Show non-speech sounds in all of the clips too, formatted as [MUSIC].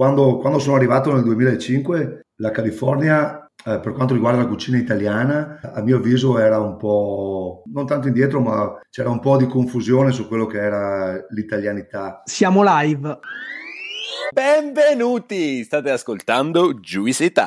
quando, quando sono arrivato nel 2005, la California eh, per quanto riguarda la cucina italiana, a mio avviso era un po' non tanto indietro, ma c'era un po' di confusione su quello che era l'italianità. Siamo live. Benvenuti! State ascoltando Juice It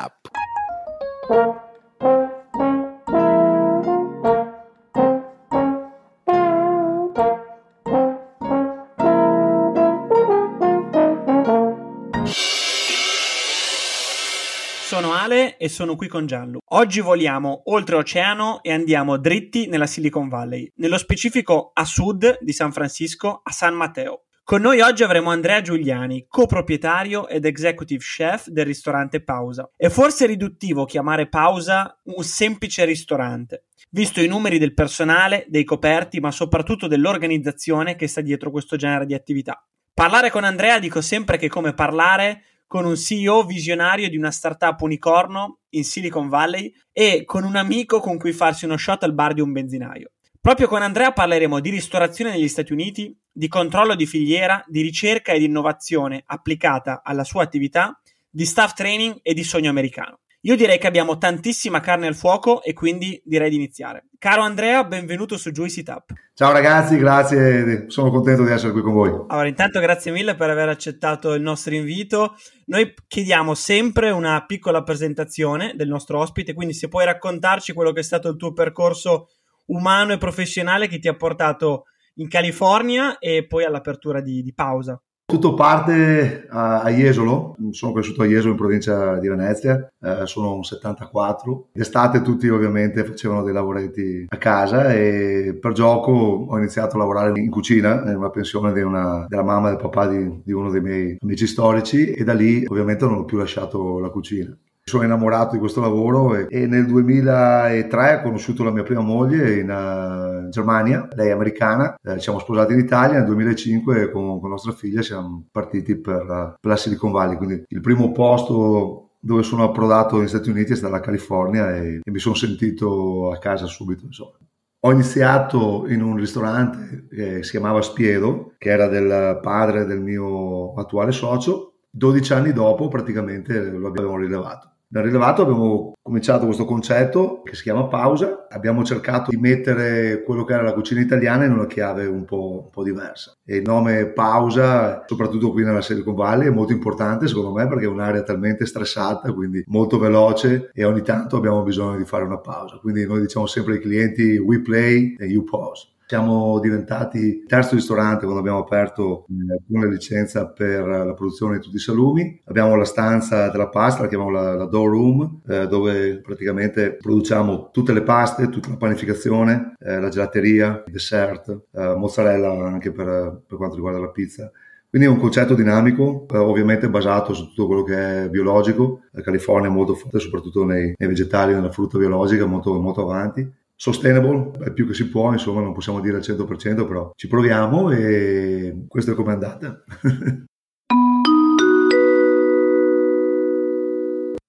E sono qui con Giallo. Oggi voliamo oltreoceano e andiamo dritti nella Silicon Valley, nello specifico a sud di San Francisco, a San Mateo. Con noi oggi avremo Andrea Giuliani, coproprietario ed executive chef del ristorante Pausa. È forse riduttivo chiamare Pausa un semplice ristorante, visto i numeri del personale, dei coperti, ma soprattutto dell'organizzazione che sta dietro questo genere di attività. Parlare con Andrea dico sempre che come parlare con un CEO visionario di una startup unicorno in Silicon Valley e con un amico con cui farsi uno shot al bar di un benzinaio. Proprio con Andrea parleremo di ristorazione negli Stati Uniti, di controllo di filiera, di ricerca ed innovazione applicata alla sua attività, di staff training e di sogno americano. Io direi che abbiamo tantissima carne al fuoco e quindi direi di iniziare. Caro Andrea, benvenuto su Juicy Tap. Ciao ragazzi, grazie, sono contento di essere qui con voi. Allora, intanto grazie mille per aver accettato il nostro invito. Noi chiediamo sempre una piccola presentazione del nostro ospite, quindi se puoi raccontarci quello che è stato il tuo percorso umano e professionale che ti ha portato in California e poi all'apertura di, di Pausa. Tutto parte a, a, Jesolo, sono cresciuto a Jesolo in provincia di Venezia, eh, sono un 74. D'estate tutti ovviamente facevano dei lavoretti a casa e per gioco ho iniziato a lavorare in cucina, in una pensione una, della mamma e del papà di, di uno dei miei amici storici e da lì ovviamente non ho più lasciato la cucina sono innamorato di questo lavoro e, e, nel 2003 ho conosciuto la mia prima moglie in uh, Germania, lei è americana, eh, siamo sposati in Italia, nel 2005 con, con nostra figlia siamo partiti per, uh, per la Silicon Valley, quindi il primo posto dove sono approdato negli Stati Uniti è stata la California e, e mi sono sentito a casa subito. Insomma. Ho iniziato in un ristorante che si chiamava Spiedo, che era del padre del mio attuale socio. 12 anni dopo praticamente lo abbiamo rilevato. Nel rilevato abbiamo cominciato questo concetto che si chiama pausa, abbiamo cercato di mettere quello che era la cucina italiana in una chiave un po', un po', diversa. E il nome pausa, soprattutto qui nella Silicon Valley, è molto importante secondo me perché è un'area talmente stressata, quindi molto veloce e ogni tanto abbiamo bisogno di fare una pausa. Quindi noi diciamo sempre ai clienti we play e you pause. Siamo diventati il terzo ristorante quando abbiamo aperto eh, una licenza per la produzione di tutti i salumi. Abbiamo la stanza della pasta, la chiamiamo la, la dough room, eh, dove praticamente produciamo tutte le paste, tutta la panificazione, eh, la gelateria, il dessert, eh, mozzarella anche per, per quanto riguarda la pizza. Quindi è un concetto dinamico, eh, ovviamente basato su tutto quello che è biologico. La California è molto forte, soprattutto nei, nei vegetali, nella frutta biologica, molto, molto avanti sustainable, è più che si può, insomma non possiamo dire al 100%, però ci proviamo e questo è come è andata. [LAUGHS]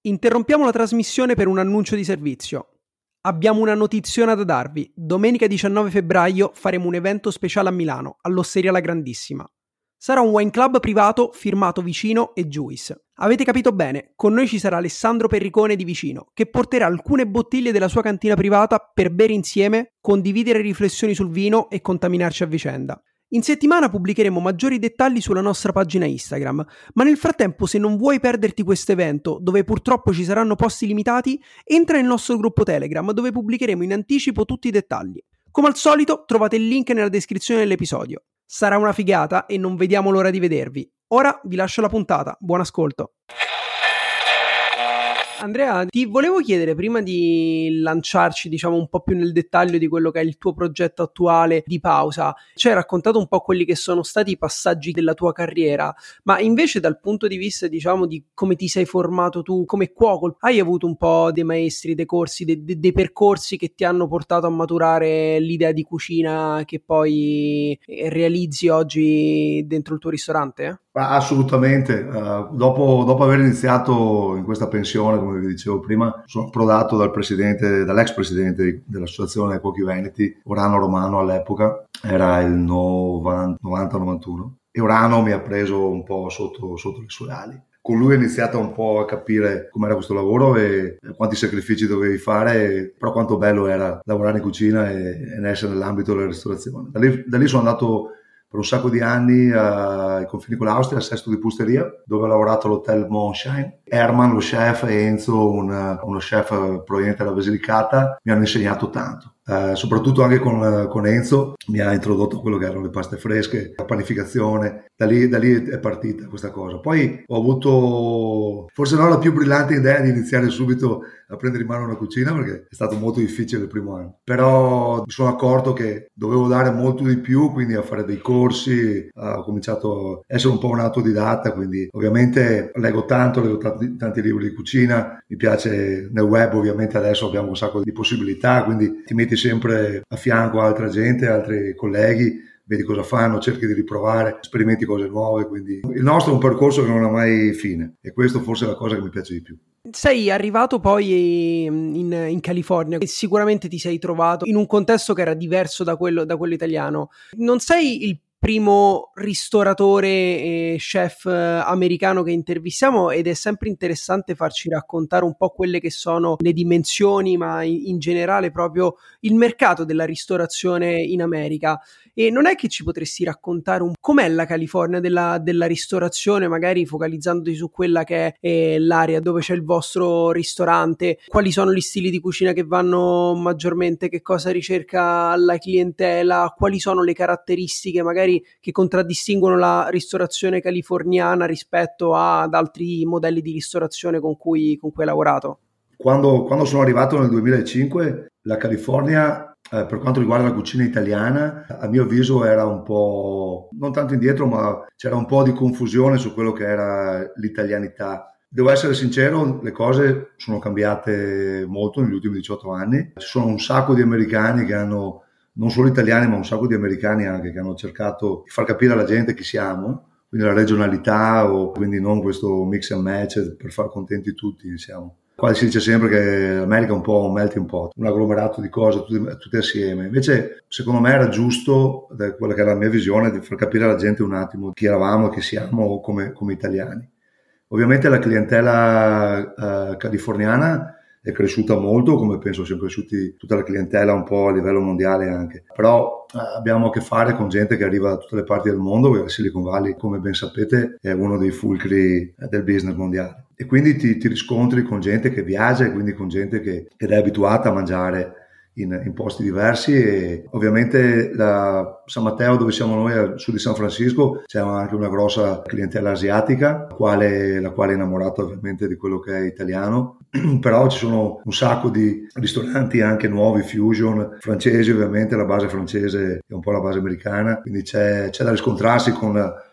Interrompiamo la trasmissione per un annuncio di servizio. Abbiamo una notiziona da darvi. Domenica 19 febbraio faremo un evento speciale a Milano, all'Osteria La Grandissima. Sarà un wine club privato firmato Vicino e Juice. Avete capito bene, con noi ci sarà Alessandro Perricone di Vicino, che porterà alcune bottiglie della sua cantina privata per bere insieme, condividere riflessioni sul vino e contaminarci a vicenda. In settimana pubblicheremo maggiori dettagli sulla nostra pagina Instagram, ma nel frattempo se non vuoi perderti questo evento, dove purtroppo ci saranno posti limitati, entra nel nostro gruppo Telegram dove pubblicheremo in anticipo tutti i dettagli. Come al solito trovate il link nella descrizione dell'episodio. Sarà una figata e non vediamo l'ora di vedervi. Ora vi lascio la puntata. Buon ascolto. Andrea, ti volevo chiedere prima di lanciarci, diciamo, un po' più nel dettaglio di quello che è il tuo progetto attuale di pausa. Ci hai raccontato un po' quelli che sono stati i passaggi della tua carriera, ma invece dal punto di vista, diciamo, di come ti sei formato tu come cuoco, hai avuto un po' dei maestri, dei corsi, dei, dei percorsi che ti hanno portato a maturare l'idea di cucina che poi realizzi oggi dentro il tuo ristorante? Assolutamente, uh, dopo, dopo, aver iniziato in questa pensione, come vi dicevo prima, sono approdato dal presidente, dall'ex presidente dell'Associazione Cuochi Veneti, Orano Romano all'epoca, era il 90-91, e Orano mi ha preso un po' sotto, sotto le sue ali. con lui ho iniziato un po' a capire com'era questo lavoro e quanti sacrifici dovevi fare, però quanto bello era lavorare in cucina e, e essere nell'ambito della ristorazione. Da lì, da lì sono andato per un sacco di anni ai confini con l'Austria, al Sesto di Pusteria, dove ho lavorato all'hotel Monshine. Herman, lo chef, e Enzo, un, uno chef proveniente dalla Basilicata, mi hanno insegnato tanto. Eh, soprattutto anche con, con, Enzo mi ha introdotto quello che erano le paste fresche, la panificazione, da lì, da lì è partita questa cosa. Poi ho avuto forse non la più brillante idea di iniziare subito a prendere in mano una cucina perché è stato molto difficile il primo anno, però mi sono accorto che dovevo dare molto di più, quindi a fare dei corsi, ho cominciato a essere un po' un autodidatta, quindi ovviamente leggo tanto, leggo tanti, tanti libri di cucina, mi piace nel web ovviamente adesso abbiamo un sacco di possibilità, quindi ti metti sempre a fianco altra gente, altri colleghi, vedi cosa fanno, cerchi di riprovare, sperimenti cose nuove, quindi il nostro è un percorso che non ha mai fine e questo forse è la cosa che mi piace di più. Sei arrivato poi in, in, California e sicuramente ti sei trovato in un contesto che era diverso da quello, da quello italiano. Non sei il primo ristoratore e chef americano che intervistiamo ed è sempre interessante farci raccontare un po' quelle che sono le dimensioni, ma in, in generale proprio il mercato della ristorazione in America. E non è che ci potresti raccontare un, com'è la California della, della ristorazione, magari focalizzandoti su quella che è eh, l'area dove c'è il vostro ristorante, quali sono gli stili di cucina che vanno maggiormente, che cosa ricerca la clientela, quali sono le caratteristiche magari che contraddistinguono la ristorazione californiana rispetto ad altri modelli di ristorazione con cui, con cui hai lavorato? Quando, quando sono arrivato nel 2005, la California eh, per quanto riguarda la cucina italiana, a mio avviso era un po', non tanto indietro, ma c'era un po' di confusione su quello che era l'italianità. Devo essere sincero, le cose sono cambiate molto negli ultimi 18 anni. Ci sono un sacco di americani che hanno, non solo italiani, ma un sacco di americani anche, che hanno cercato di far capire alla gente chi siamo, quindi la regionalità o quindi non questo mix and match per far contenti tutti, diciamo. Qua si dice sempre che l'America è un po' un melting pot, un agglomerato di cose tutte, assieme. Invece, secondo me, era giusto, quella che era la mia visione, di far capire alla gente un attimo chi eravamo e chi siamo come, come italiani. Ovviamente la clientela uh, californiana è cresciuta molto, come penso siano cresciuti tutta la clientela un po' a livello mondiale anche. Però eh, abbiamo a che fare con gente che arriva da tutte le parti del mondo, perché Silicon Valley, come ben sapete, è uno dei fulcri eh, del business mondiale. E quindi ti, ti riscontri con gente che viaggia e quindi con gente che, ed è abituata a mangiare in, in, posti diversi e ovviamente la San Matteo dove siamo noi al sud di San Francisco c'è anche una grossa clientela asiatica la quale, la quale è innamorata ovviamente di quello che è italiano. [CLEARS THROAT] Però ci sono un sacco di ristoranti anche nuovi fusion francesi ovviamente la base francese è un po' la base americana quindi c'è, c'è da riscontrarsi con,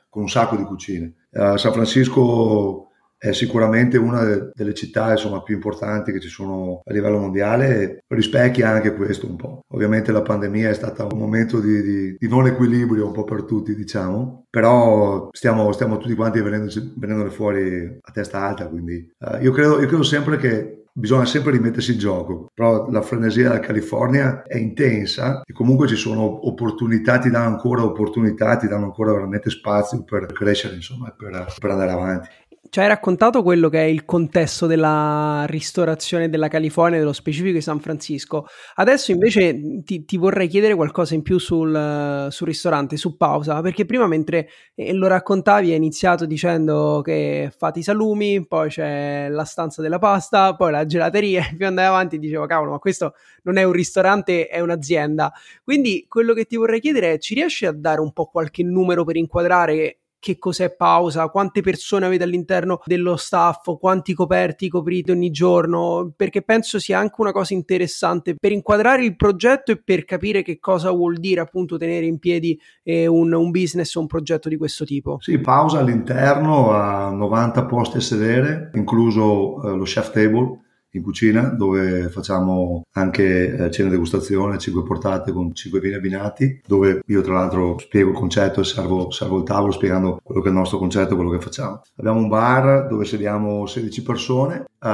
con un sacco di cucine. A San Francisco è sicuramente una delle città insomma, più importanti che ci sono a livello mondiale e rispecchia anche questo un po'. Ovviamente la pandemia è stata un momento di, di, di non equilibrio un po' per tutti, diciamo, però stiamo, stiamo tutti quanti venendone fuori a testa alta, quindi uh, io, credo, io credo sempre che bisogna sempre rimettersi in gioco, però la frenesia della California è intensa e comunque ci sono opportunità, ti danno ancora opportunità, ti danno ancora veramente spazio per crescere, insomma, per, per andare avanti ci hai raccontato quello che è il contesto della ristorazione della California, dello specifico di San Francisco. Adesso invece ti, ti vorrei chiedere qualcosa in più sul, sul, ristorante, su pausa, perché prima mentre eh, lo raccontavi hai iniziato dicendo che fate i salumi, poi c'è la stanza della pasta, poi la gelateria, e [LAUGHS] più andai avanti dicevo cavolo, ma questo non è un ristorante, è un'azienda. Quindi quello che ti vorrei chiedere è ci riesci a dare un po' qualche numero per inquadrare che cos'è pausa, quante persone avete all'interno dello staff, quanti coperti coprite ogni giorno, perché penso sia anche una cosa interessante per inquadrare il progetto e per capire che cosa vuol dire appunto tenere in piedi eh, un, un business o un progetto di questo tipo. Sì, pausa all'interno a 90 posti a sedere, incluso eh, lo chef table in cucina dove facciamo anche eh, cena degustazione, 5 portate con 5 vini abbinati, dove io tra l'altro spiego il concetto e servo, servo il tavolo spiegando quello che è il nostro concetto, quello che facciamo. Abbiamo un bar dove sediamo 16 persone, uh,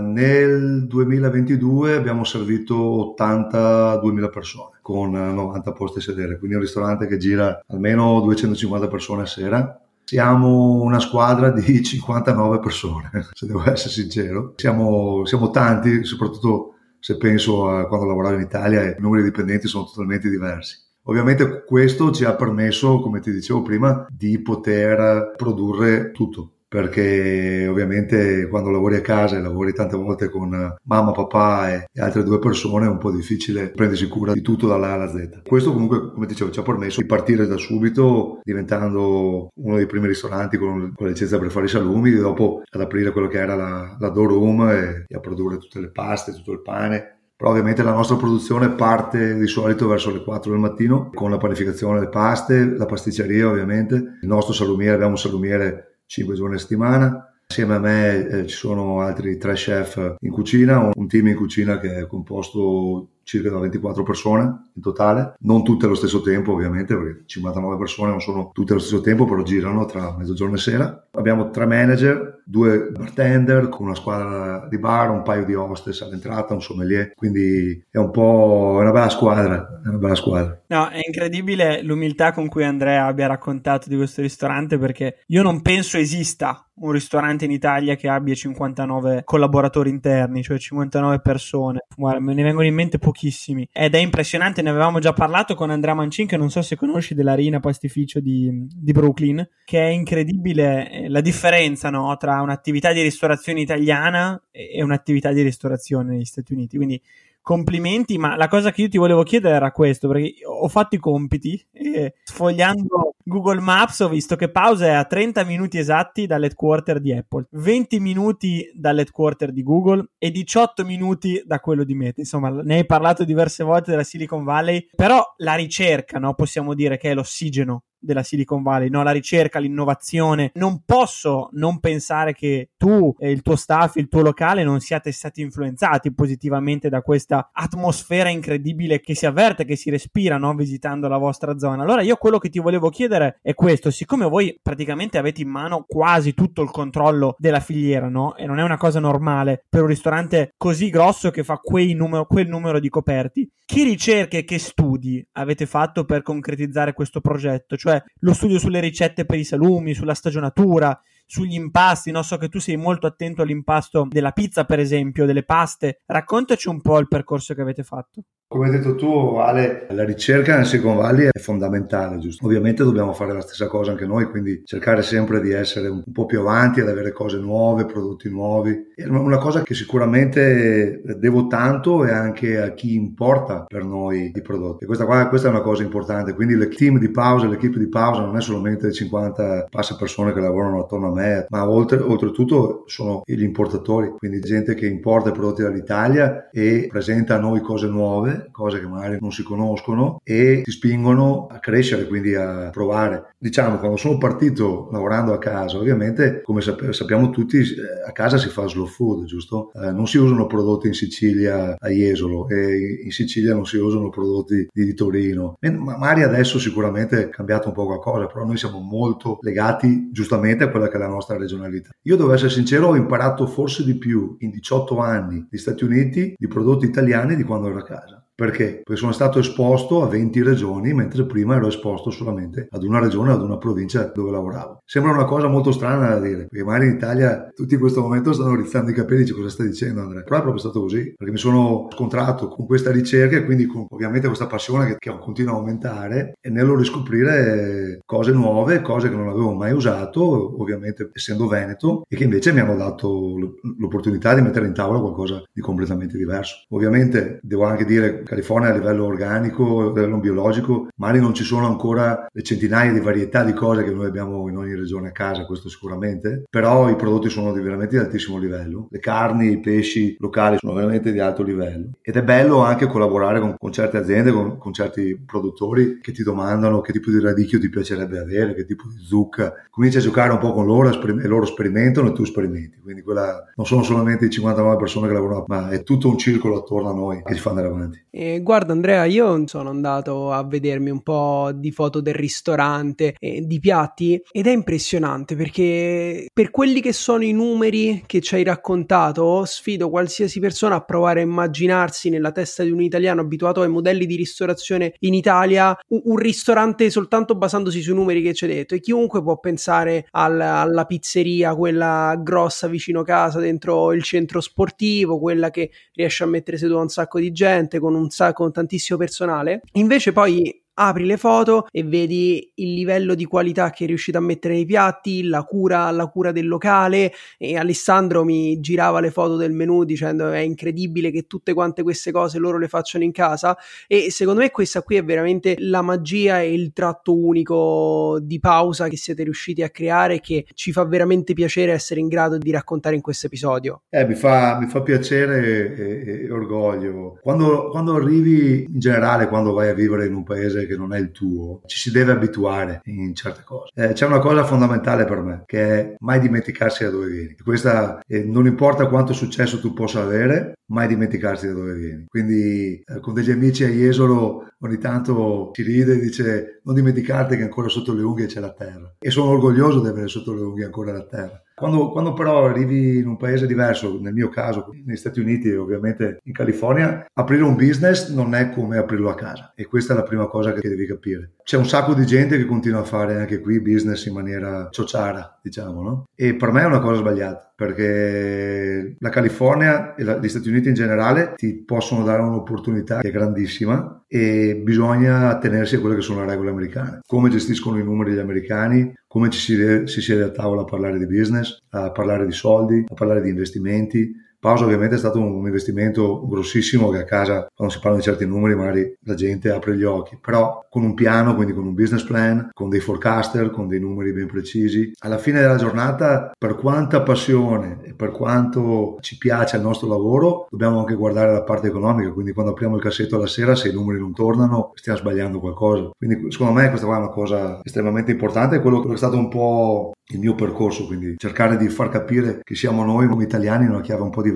nel 2022 abbiamo servito 82.000 persone con 90 posti a sedere, quindi un ristorante che gira almeno 250 persone a sera Siamo una squadra di [LAUGHS] 59 persone, se devo essere sincero. Siamo, siamo tanti, soprattutto se penso a quando lavoravo in Italia, i numeri di dipendenti sono totalmente diversi. Ovviamente questo ci ha permesso, come ti dicevo prima, di poter produrre tutto perché ovviamente quando lavori a casa e lavori tante volte con mamma, papà e, altre due persone è un po' difficile prendersi cura di tutto dalla A alla Z. Questo comunque, come dicevo, ci ha permesso di partire da subito diventando uno dei primi ristoranti con, con la licenza per fare i salumi, e dopo ad aprire quello che era la, la door room e, e a produrre tutte le paste, tutto il pane però ovviamente la nostra produzione parte di solito verso le 4 del mattino con la panificazione delle paste, la pasticceria ovviamente, il nostro salumiere, abbiamo un salumiere 5 giorni a settimana. Assieme a me eh, ci sono altri tre chef in cucina, un team in cucina che è composto circa da 24 persone in totale, non tutte allo stesso tempo ovviamente perché 59 persone non sono tutte allo stesso tempo però girano tra mezzogiorno e sera. Abbiamo tre manager, due bartender con una squadra di bar, un paio di hostess all'entrata, un sommelier, quindi è un po' una bella squadra, è una bella squadra. No, è incredibile l'umiltà con cui Andrea abbia raccontato di questo ristorante perché io non penso esista un ristorante in Italia che abbia 59 collaboratori interni, cioè 59 persone. Guarda, me ne vengono in mente pochissimi. Ed è impressionante, ne avevamo già parlato con Andrea Mancin, che non so se conosci della Rina Pastificio di, di Brooklyn, che è incredibile eh, la differenza no, tra un'attività di ristorazione italiana e un'attività di ristorazione negli Stati Uniti. Quindi complimenti, ma la cosa che io ti volevo chiedere era questo, perché ho fatto i compiti e sfogliando Google Maps ho visto che pausa è a 30 minuti esatti dall'headquarter di Apple, 20 minuti dall'headquarter di Google e 18 minuti da quello di Meta. Insomma, ne hai parlato diverse volte della Silicon Valley, però la ricerca, no, possiamo dire che è l'ossigeno della Silicon Valley, no? la ricerca, l'innovazione. Non posso non pensare che tu e il tuo staff, il tuo locale non siate stati influenzati positivamente da questa atmosfera incredibile che si avverte, che si respira no? visitando la vostra zona. Allora io quello che ti volevo chiedere è questo, siccome voi praticamente avete in mano quasi tutto il controllo della filiera, no? E non è una cosa normale per un ristorante così grosso che fa numero, quel numero di coperti, che ricerche, che studi avete fatto per concretizzare questo progetto? Cioè lo studio sulle ricette per i salumi, sulla stagionatura, sugli impasti, no? so che tu sei molto attento all'impasto della pizza, per esempio, delle paste. Raccontaci un po' il percorso che avete fatto. Come hai detto tu, Ale, la ricerca nel Silicon Valley è fondamentale, giusto? Ovviamente dobbiamo fare la stessa cosa anche noi, quindi cercare sempre di essere un po' più avanti, ad avere cose nuove, prodotti nuovi. È una cosa che sicuramente devo tanto e anche a chi importa per noi i prodotti. Questa, qua, questa è una cosa importante, quindi il team di pausa, l'equipe di pausa non è solamente 50 passe persone che lavorano attorno a me, ma oltre, oltretutto sono gli importatori, quindi gente che importa i prodotti dall'Italia e presenta a noi cose nuove, cose che magari non si conoscono e ti spingono a crescere, quindi a provare. Diciamo, quando sono partito lavorando a casa, ovviamente, come sappiamo tutti, eh, a casa si fa slow food, giusto? Eh, non si usano prodotti in Sicilia a Jesolo e in Sicilia non si usano prodotti di Torino. Magari adesso sicuramente è cambiato un po' qualcosa, però noi siamo molto legati giustamente a quella che è la nostra regionalità. Io devo essere sincero, ho imparato forse di più in 18 anni negli Stati Uniti di prodotti italiani di quando ero a casa. Perché? Perché sono stato esposto a 20 regioni, mentre prima ero esposto solamente ad una regione, ad una provincia dove lavoravo. Sembra una cosa molto strana da dire, perché magari in Italia tutti in questo momento stanno rizzando i capelli e cosa stai dicendo Andrea? Però è proprio stato così, perché mi sono scontrato con questa ricerca e quindi con ovviamente questa passione che, che continua a aumentare e nello riscoprire cose nuove, cose che non avevo mai usato, ovviamente essendo veneto, e che invece mi hanno dato l'opportunità di mettere in tavola qualcosa di completamente diverso. Ovviamente devo anche dire California a livello organico, a livello biologico, magari non ci sono ancora le centinaia di varietà di cose che noi abbiamo in ogni regione a casa, questo sicuramente, però i prodotti sono di veramente di altissimo livello. Le carni, i pesci locali sono veramente di alto livello ed è bello anche collaborare con, con certe aziende, con, con, certi produttori che ti domandano che tipo di radicchio ti piacerebbe avere, che tipo di zucca. Cominci a giocare un po' con loro e loro sperimentano e tu sperimenti. Quindi quella non sono solamente i 59 persone che lavorano, ma è tutto un circolo attorno a noi che ci fa andare avanti. Eh, guarda Andrea, io sono andato a vedermi un po' di foto del ristorante, eh, di piatti ed è impressionante perché per quelli che sono i numeri che ci hai raccontato, sfido qualsiasi persona a provare a immaginarsi nella testa di un italiano abituato ai modelli di ristorazione in Italia un, un ristorante soltanto basandosi sui numeri che ci hai detto. E chiunque può pensare al, alla pizzeria, quella grossa vicino casa dentro il centro sportivo, quella che riesce a mettere seduta un sacco di gente con un un sacco, con tantissimo personale. Invece poi apri le foto e vedi il livello di qualità che è riuscito a mettere nei piatti, la cura, la cura del locale e Alessandro mi girava le foto del menù dicendo è incredibile che tutte quante queste cose loro le facciano in casa e secondo me questa qui è veramente la magia e il tratto unico di pausa che siete riusciti a creare che ci fa veramente piacere essere in grado di raccontare in questo episodio. Eh, mi, fa, mi fa piacere e, e orgoglio. Quando, quando arrivi in generale, quando vai a vivere in un paese che non è il tuo, ci si deve abituare in certe cose. Eh, c'è una cosa fondamentale per me, che è mai dimenticarsi da dove vieni. Questa eh, non importa quanto successo tu possa avere, mai dimenticarsi da dove vieni. Quindi eh, con degli amici a Jesolo ogni tanto si ride e dice non dimenticarti che ancora sotto le unghie c'è la terra. E sono orgoglioso di avere sotto le unghie ancora la terra. Quando, quando, però arrivi in un paese diverso, nel mio caso negli Stati Uniti e ovviamente in California, aprire un business non è come aprirlo a casa e questa è la prima cosa che devi capire. C'è un sacco di gente che continua a fare anche qui business in maniera ciociara, diciamo, no? E per me è una cosa sbagliata perché la California e gli Stati Uniti in generale ti possono dare un'opportunità che è grandissima e bisogna attenersi a quelle che sono le regole americane. Come gestiscono i numeri gli americani, come ci si, si siede a tavola a parlare di business, a parlare di soldi, a parlare di investimenti, Pausa ovviamente è stato un investimento grossissimo che a casa quando si parla di certi numeri magari la gente apre gli occhi, però con un piano, quindi con un business plan, con dei forecaster, con dei numeri ben precisi, alla fine della giornata per quanta passione e per quanto ci piace il nostro lavoro dobbiamo anche guardare la parte economica, quindi quando apriamo il cassetto alla sera se i numeri non tornano stiamo sbagliando qualcosa. Quindi secondo me questa è una cosa estremamente importante, quello che è stato un po' il mio percorso, quindi cercare di far capire che siamo noi come italiani in una chiave un po' diversa,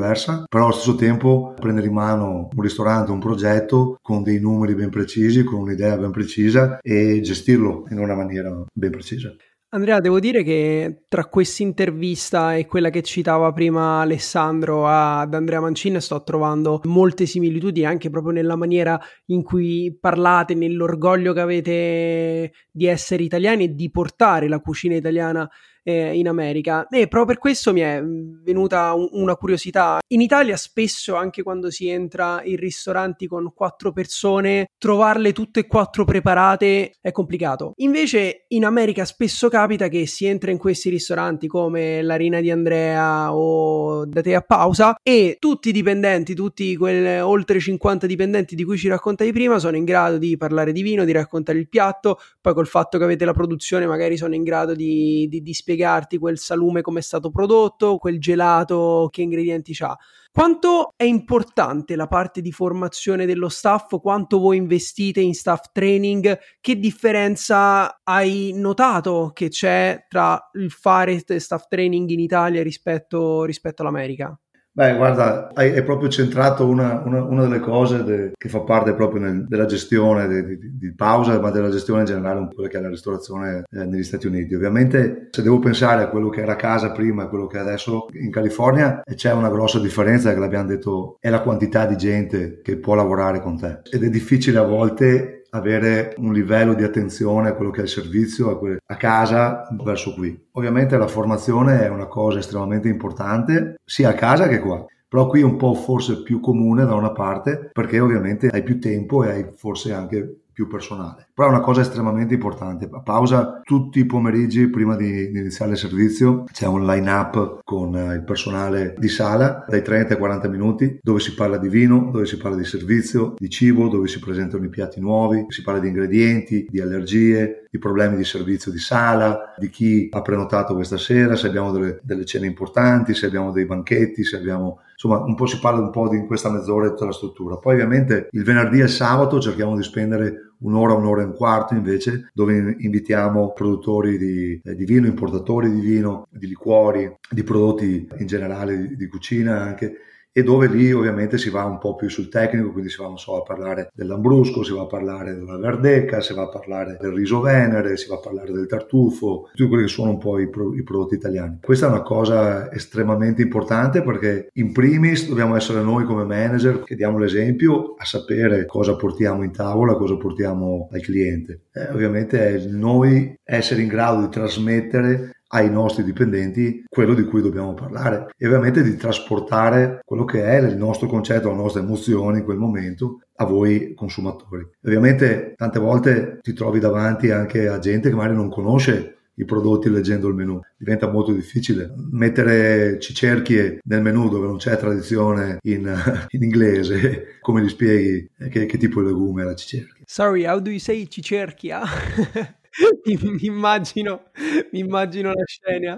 però allo stesso tempo prendere in mano un ristorante, un progetto con dei numeri ben precisi, con un'idea ben precisa e gestirlo in una maniera ben precisa. Andrea, devo dire che tra questa intervista e quella che citava prima Alessandro ad Andrea Mancini sto trovando molte similitudini anche proprio nella maniera in cui parlate, nell'orgoglio che avete di essere italiani e di portare la cucina italiana eh, in America e proprio per questo mi è venuta un, una curiosità. In Italia spesso anche quando si entra in ristoranti con quattro persone, trovarle tutte e quattro preparate è complicato. Invece in America spesso capita che si entra in questi ristoranti come l'Arena di Andrea o da te a pausa e tutti i dipendenti, tutti quei oltre 50 dipendenti di cui ci raccontavi prima sono in grado di parlare di vino, di raccontare il piatto, poi col fatto che avete la produzione magari sono in grado di, di, di spiegare spiegarti quel salume come è stato prodotto, quel gelato che ingredienti ha. Quanto è importante la parte di formazione dello staff? Quanto voi investite in staff training? Che differenza hai notato che c'è tra il fare staff training in Italia rispetto, rispetto all'America? Beh, guarda, hai, hai proprio centrato una, una, una delle cose de, che fa parte proprio nel, della gestione di, di, di, pausa, ma della gestione in generale, un po' che è la ristorazione eh, negli Stati Uniti. Ovviamente, se devo pensare a quello che era casa prima e quello che è adesso in California, c'è una grossa differenza che l'abbiamo detto, è la quantità di gente che può lavorare con te. Ed è difficile a volte avere un livello di attenzione a quello che è il servizio a, que- a casa verso qui. Ovviamente la formazione è una cosa estremamente importante sia a casa che qua però qui è un po' forse più comune da una parte perché ovviamente hai più tempo e hai forse anche più personale. Però è una cosa estremamente importante. A pausa tutti i pomeriggi prima di, di iniziare il servizio c'è un line up con uh, il personale di sala dai 30 ai 40 minuti dove si parla di vino, dove si parla di servizio, di cibo, dove si presentano i piatti nuovi, si parla di ingredienti, di allergie, di problemi di servizio di sala, di chi ha prenotato questa sera, se abbiamo delle, delle cene importanti, se abbiamo dei banchetti, se abbiamo insomma un po' si parla un po' di in questa mezz'ora di tutta la struttura. Poi ovviamente il venerdì e il sabato cerchiamo di spendere un'ora, un'ora e un quarto invece, dove invitiamo produttori di, eh, di, vino, importatori di vino, di liquori, di prodotti in generale di, di cucina anche e dove lì ovviamente si va un po' più sul tecnico, quindi si va so, a parlare dell'ambrusco, si va a parlare della verdeca, si va a parlare del riso venere, si va a parlare del tartufo, tutti quelli che sono un po' i, pro- i prodotti italiani. Questa è una cosa estremamente importante perché in primis dobbiamo essere noi come manager che diamo l'esempio a sapere cosa portiamo in tavola, cosa portiamo al cliente. Eh, ovviamente è noi essere in grado di trasmettere ai nostri dipendenti quello di cui dobbiamo parlare e ovviamente di trasportare quello che è il nostro concetto, la nostra emozione in quel momento a voi consumatori. Ovviamente tante volte ti trovi davanti anche a gente che magari non conosce i prodotti leggendo il menu. Diventa molto difficile mettere cicerchie nel menu dove non c'è tradizione in, [LAUGHS] in inglese. [LAUGHS] Come gli spieghi che, che, tipo di legume è la cicerchia? Sorry, how do you say cicerchia? [LAUGHS] [LAUGHS] mi, immagino, mi immagino la scena.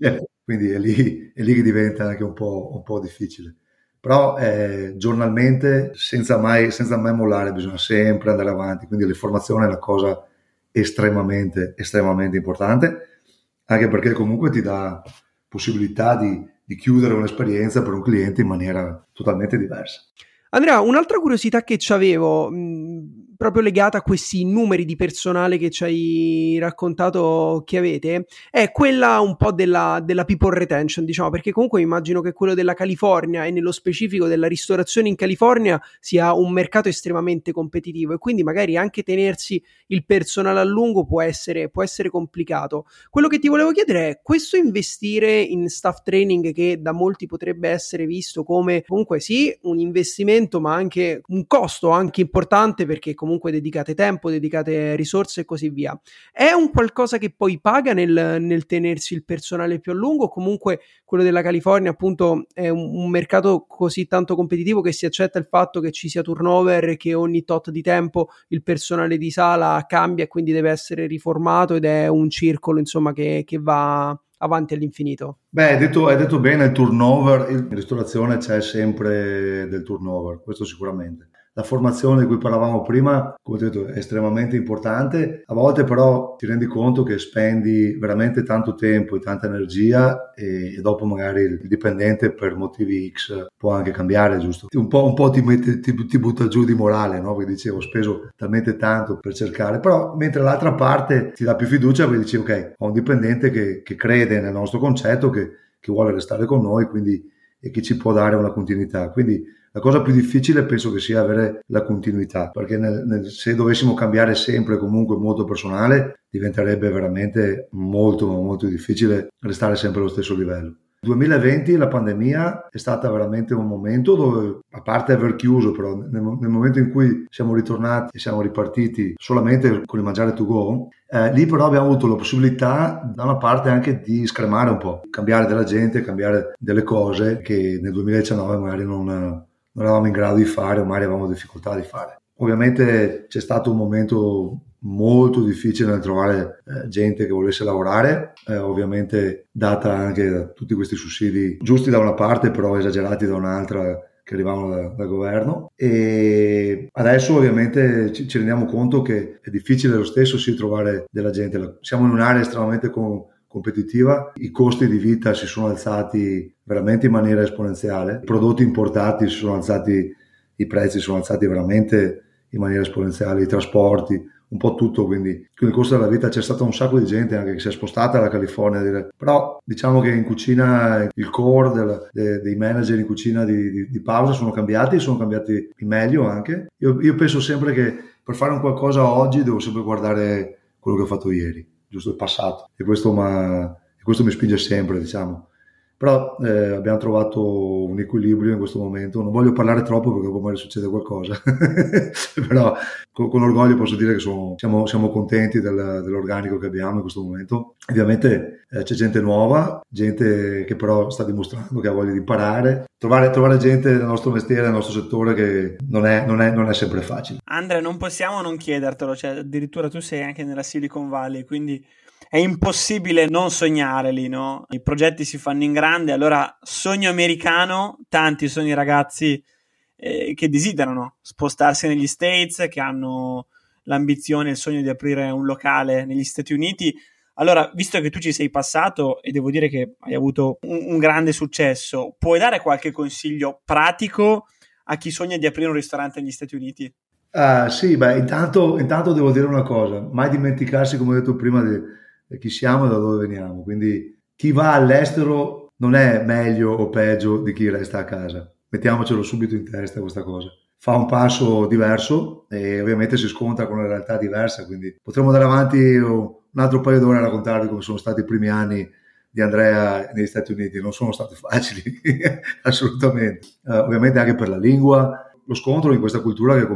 Eh, quindi è lì, è lì, che diventa anche un po', un po difficile. Però eh, giornalmente, senza mai, senza mai mollare, bisogna sempre andare avanti. Quindi l'informazione è una cosa estremamente, estremamente importante, anche perché comunque ti dà possibilità di, di chiudere un'esperienza per un cliente in maniera totalmente diversa. Andrea, un'altra curiosità che avevo, proprio legata a questi numeri di personale che ci hai raccontato che avete, è quella un po' della, della people retention, diciamo, perché comunque immagino che quello della California e nello specifico della ristorazione in California sia un mercato estremamente competitivo e quindi magari anche tenersi il personale a lungo può essere, può essere complicato. Quello che ti volevo chiedere è questo investire in staff training che da molti potrebbe essere visto come comunque sì un investimento ma anche un costo anche importante perché comunque comunque dedicate tempo, dedicate risorse e così via. È un qualcosa che poi paga nel, nel tenersi il personale più a lungo? Comunque quello della California appunto è un, un, mercato così tanto competitivo che si accetta il fatto che ci sia turnover e che ogni tot di tempo il personale di sala cambia e quindi deve essere riformato ed è un circolo insomma che, che va avanti all'infinito. Beh, hai detto, hai detto bene il turnover, in ristorazione c'è sempre del turnover, questo sicuramente la formazione di cui parlavamo prima, come ti ho detto, è estremamente importante. A volte però ti rendi conto che spendi veramente tanto tempo e tanta energia e, e dopo magari il dipendente per motivi X può anche cambiare, giusto? Un po', un po ti, mette, ti, ti, butta giù di morale, no? Perché dicevo, ho speso talmente tanto per cercare, però mentre l'altra parte ti dà più fiducia perché dici, ok, ho un dipendente che, che crede nel nostro concetto, che, che vuole restare con noi, quindi e che ci può dare una continuità. Quindi la cosa più difficile penso che sia avere la continuità, perché nel, nel, se dovessimo cambiare sempre comunque molto personale, diventerebbe veramente molto, molto difficile restare sempre allo stesso livello. 2020 la pandemia è stata veramente un momento dove, a parte aver chiuso, però nel, nel momento in cui siamo ritornati e siamo ripartiti solamente con il mangiare to go, eh, lì però abbiamo avuto la possibilità da una parte anche di scremare un po', cambiare della gente, cambiare delle cose che nel 2019 magari non, non eravamo in grado di fare o magari avevamo difficoltà di fare. Ovviamente c'è stato un momento molto difficile nel trovare eh, gente che volesse lavorare, eh, ovviamente data anche da tutti questi sussidi giusti da una parte però esagerati da un'altra che arrivavano da, dal governo e adesso ovviamente ci, ci, rendiamo conto che è difficile lo stesso sì trovare della gente, siamo in un'area estremamente con, competitiva, i costi di vita si sono alzati veramente in maniera esponenziale, i prodotti importati si sono alzati, i prezzi sono alzati veramente in maniera esponenziale, i trasporti, un po' tutto, quindi con il costo della vita c'è stata un sacco di gente anche che si è spostata dalla California, dire. però diciamo che in cucina il core del, de, dei manager in cucina di, di, di, pausa sono cambiati, sono cambiati in meglio anche. Io, io penso sempre che per fare un qualcosa oggi devo sempre guardare quello che ho fatto ieri, giusto il passato. E questo, e questo mi spinge sempre, diciamo però eh, abbiamo trovato un equilibrio in questo momento. Non voglio parlare troppo perché poi magari succede qualcosa, [LAUGHS] però con, con, orgoglio posso dire che sono, siamo, siamo, contenti del, dell'organico che abbiamo in questo momento. Ovviamente eh, c'è gente nuova, gente che però sta dimostrando che ha voglia di imparare. Trovare, trovare gente nel nostro mestiere, nel nostro settore, che non è, non è, non è sempre facile. Andrea, non possiamo non chiedertelo, cioè, addirittura tu sei anche nella Silicon Valley, quindi è impossibile non sognare lì, no? I progetti si fanno in grande, allora sogno americano, tanti sono i ragazzi eh, che desiderano spostarsi negli States, che hanno l'ambizione, il sogno di aprire un locale negli Stati Uniti. Allora, visto che tu ci sei passato e devo dire che hai avuto un, un grande successo, puoi dare qualche consiglio pratico a chi sogna di aprire un ristorante negli Stati Uniti? Uh, sì, beh, intanto, intanto, devo dire una cosa, mai dimenticarsi, come ho detto prima, di, chi siamo e da dove veniamo. Quindi chi va all'estero non è meglio o peggio di chi resta a casa. Mettiamocelo subito in testa questa cosa. Fa un passo diverso e ovviamente si scontra con una realtà diversa, quindi potremmo andare avanti un altro paio d'ore a raccontarvi come sono stati i primi anni di Andrea negli Stati Uniti. Non sono stati facili, [LAUGHS] assolutamente. Uh, ovviamente anche per la lingua, lo scontro in questa cultura che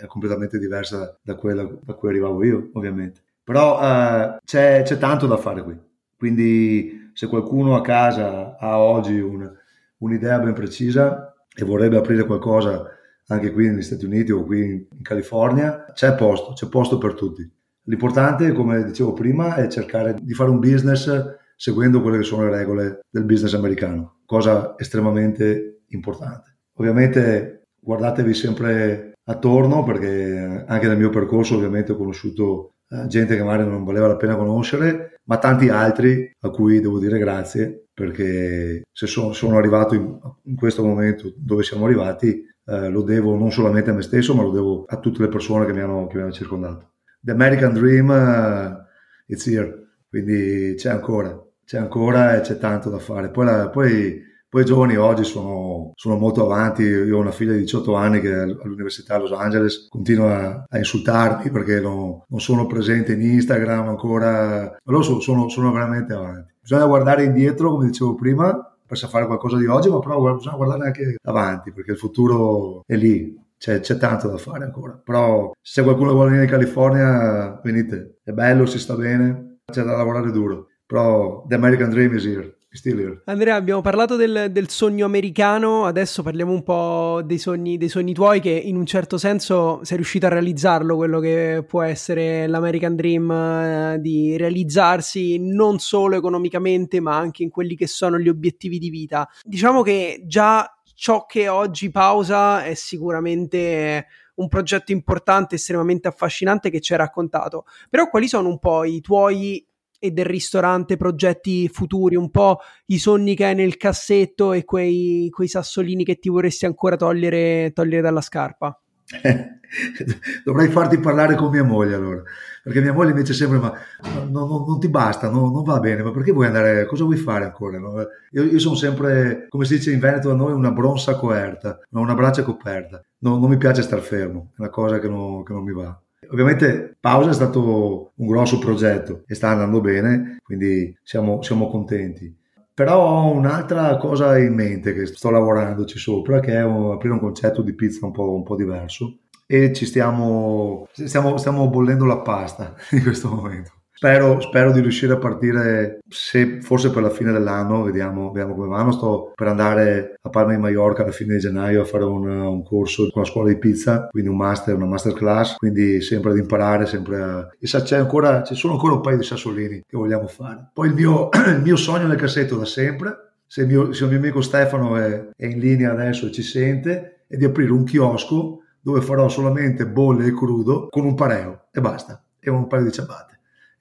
è completamente diversa da quella da cui arrivavo io, ovviamente. Però uh, c'è, c'è, tanto da fare qui. Quindi se qualcuno a casa ha oggi un, un'idea ben precisa e vorrebbe aprire qualcosa anche qui negli Stati Uniti o qui in California, c'è posto, c'è posto per tutti. L'importante, come dicevo prima, è cercare di fare un business seguendo quelle che sono le regole del business americano, cosa estremamente importante. Ovviamente guardatevi sempre attorno perché anche nel mio percorso ovviamente ho conosciuto eh, gente che magari non valeva la pena conoscere, ma tanti altri a cui devo dire grazie perché se sono, sono arrivato in, in, questo momento dove siamo arrivati eh, lo devo non solamente a me stesso ma lo devo a tutte le persone che mi hanno, che mi hanno circondato. The American Dream uh, it's here, quindi c'è ancora, c'è ancora e c'è tanto da fare. Poi, la, poi poi i giovani oggi sono, sono, molto avanti, io ho una figlia di 18 anni che all'università a Los Angeles continua a insultarmi perché no, non sono presente in Instagram ancora, loro sono, sono, sono veramente avanti. Bisogna guardare indietro, come dicevo prima, per fare qualcosa di oggi, ma però bisogna guardare anche avanti perché il futuro è lì, c'è, c'è, tanto da fare ancora. Però se qualcuno vuole venire in California, venite, è bello, si sta bene, c'è da lavorare duro. Però the American Dream is here. Andrea, abbiamo parlato del, del, sogno americano, adesso parliamo un po' dei sogni, dei sogni, tuoi che in un certo senso sei riuscito a realizzarlo, quello che può essere l'American Dream, eh, di realizzarsi non solo economicamente ma anche in quelli che sono gli obiettivi di vita. Diciamo che già ciò che oggi pausa è sicuramente un progetto importante, estremamente affascinante che ci hai raccontato, però quali sono un po' i tuoi e del ristorante, progetti futuri, un po' i sogni che hai nel cassetto e quei, quei sassolini che ti vorresti ancora togliere, togliere dalla scarpa? [LAUGHS] Dovrei farti parlare con mia moglie allora, perché mia moglie mi dice sempre: Ma non, non, non ti basta, non, non, va bene, ma perché vuoi andare? Cosa vuoi fare ancora? No? Io, io, sono sempre, come si dice in Veneto da noi, una bronza coerta, una braccia coperta. non mi piace star fermo, è una cosa che non, che non mi va. Ovviamente Pausa è stato un grosso progetto e sta andando bene, quindi siamo, siamo contenti. Però ho un'altra cosa in mente che sto lavorandoci sopra, che è un, aprire un concetto di pizza un po', un po diverso e ci stiamo, stiamo, stiamo bollendo la pasta [LAUGHS] in questo momento. Spero, spero, di riuscire a partire, se forse per la fine dell'anno, vediamo, vediamo, come vanno. Sto per andare a Palma di Mallorca alla fine di gennaio a fare un, un, corso con la scuola di pizza, quindi un master, una masterclass, quindi sempre ad imparare, sempre a... E c'è ancora, ci sono ancora un paio di sassolini che vogliamo fare. Poi il mio, [CLEARS THROAT] il mio sogno nel cassetto da sempre, se mio, se il mio amico Stefano è, è in linea adesso e ci sente, è di aprire un chiosco dove farò solamente bolle e crudo con un pareo e basta, e un paio di ciabatte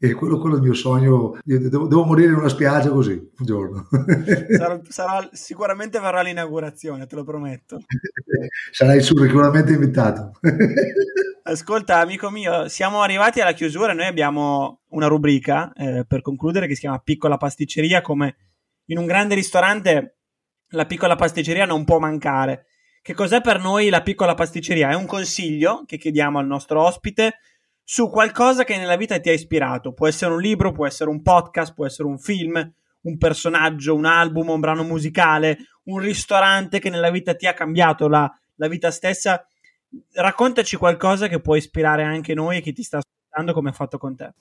e quello, quello è il mio sogno. Devo, devo, morire in una spiaggia così un giorno. [LAUGHS] Sarà, [LAUGHS] sarà, sicuramente verrà l'inaugurazione, te lo prometto. [LAUGHS] Sarai sicuramente invitato. Ascolta, amico mio, siamo arrivati alla chiusura. Noi abbiamo una rubrica eh, per concludere che si chiama Piccola pasticceria. Come in un grande ristorante, la piccola pasticceria non può mancare. Che cos'è per noi la piccola pasticceria? È un consiglio che chiediamo al nostro ospite su qualcosa che nella vita ti ha ispirato. Può essere un libro, può essere un podcast, può essere un film, un personaggio, un album, un brano musicale, un ristorante che nella vita ti ha cambiato la, la vita stessa. Raccontaci qualcosa che può ispirare anche noi e chi ti sta ascoltando come ha fatto con te.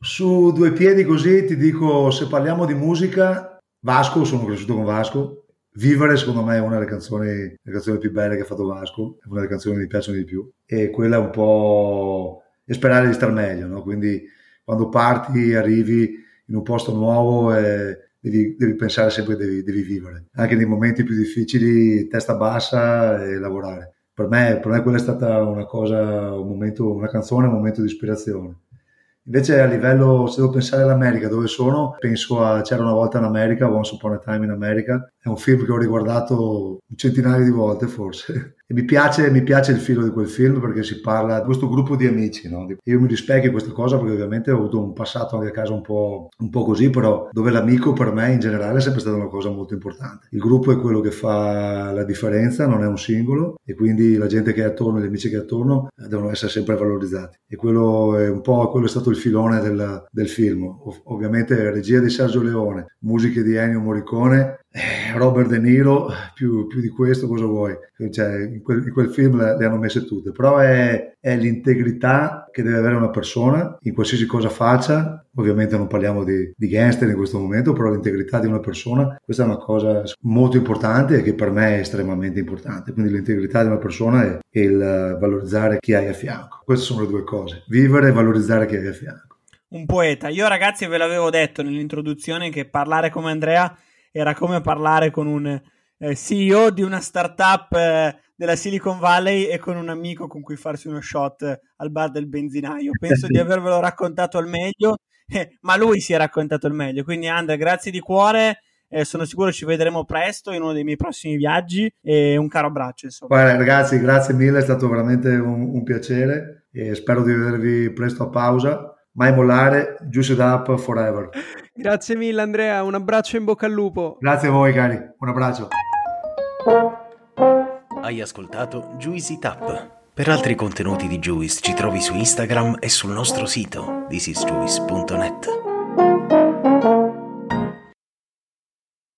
Su due piedi così ti dico, se parliamo di musica, Vasco, sono cresciuto con Vasco. Vivere secondo me è una delle canzoni, canzoni più belle che ha fatto Vasco, è una delle canzoni che mi piacciono di più e quella è un po' e sperare di star meglio. No? Quindi quando parti, arrivi in un posto nuovo e devi, devi pensare sempre che devi, devi, vivere. Anche nei momenti più difficili, testa bassa e lavorare. Per me, per me quella è stata una cosa, un momento, una canzone, un momento di ispirazione. Invece a livello, se devo pensare all'America, dove sono, penso a C'era una volta in America, Once Upon a Time in America. È un film che ho riguardato un centinaio di volte forse. E mi piace, mi piace, il filo di quel film perché si parla di questo gruppo di amici. No? Io mi rispecchio questa cosa perché ovviamente ho avuto un passato anche a casa un po', un po', così, però dove l'amico per me in generale è sempre stata una cosa molto importante. Il gruppo è quello che fa la differenza, non è un singolo e quindi la gente che è attorno, gli amici che è attorno eh, devono essere sempre valorizzati. E quello è un po' quello è stato il filone del, del film. Ov- ovviamente regia di Sergio Leone, musiche di Ennio Morricone Robert De Niro, più, più, di questo cosa vuoi? Cioè, in, quel, in, quel, film le, le, hanno messe tutte, però è, è, l'integrità che deve avere una persona in qualsiasi cosa faccia, ovviamente non parliamo di, di gangster in questo momento, però l'integrità di una persona, questa è una cosa molto importante e che per me è estremamente importante, quindi l'integrità di una persona e, e il valorizzare chi hai a fianco, queste sono le due cose, vivere e valorizzare chi hai a fianco. Un poeta, io ragazzi ve l'avevo detto nell'introduzione che parlare come Andrea era come parlare con un eh, CEO di una startup eh, della Silicon Valley e con un amico con cui farsi uno shot al bar del benzinaio. Penso di avervelo raccontato al meglio, [LAUGHS] eh, ma lui si è raccontato al meglio. Quindi, Andre, grazie di cuore. Eh, sono sicuro ci vedremo presto in uno dei miei prossimi viaggi e un caro abbraccio. Insomma. Guarda, ragazzi, grazie mille, è stato veramente un, un piacere e spero di vedervi presto a pausa mai mollare, juice it up forever. Grazie mille Andrea, un abbraccio in bocca al lupo. Grazie a voi cari, un abbraccio. Hai ascoltato Juicy Tap. Per altri contenuti di Juice ci trovi su Instagram e sul nostro sito thisisjuice.net.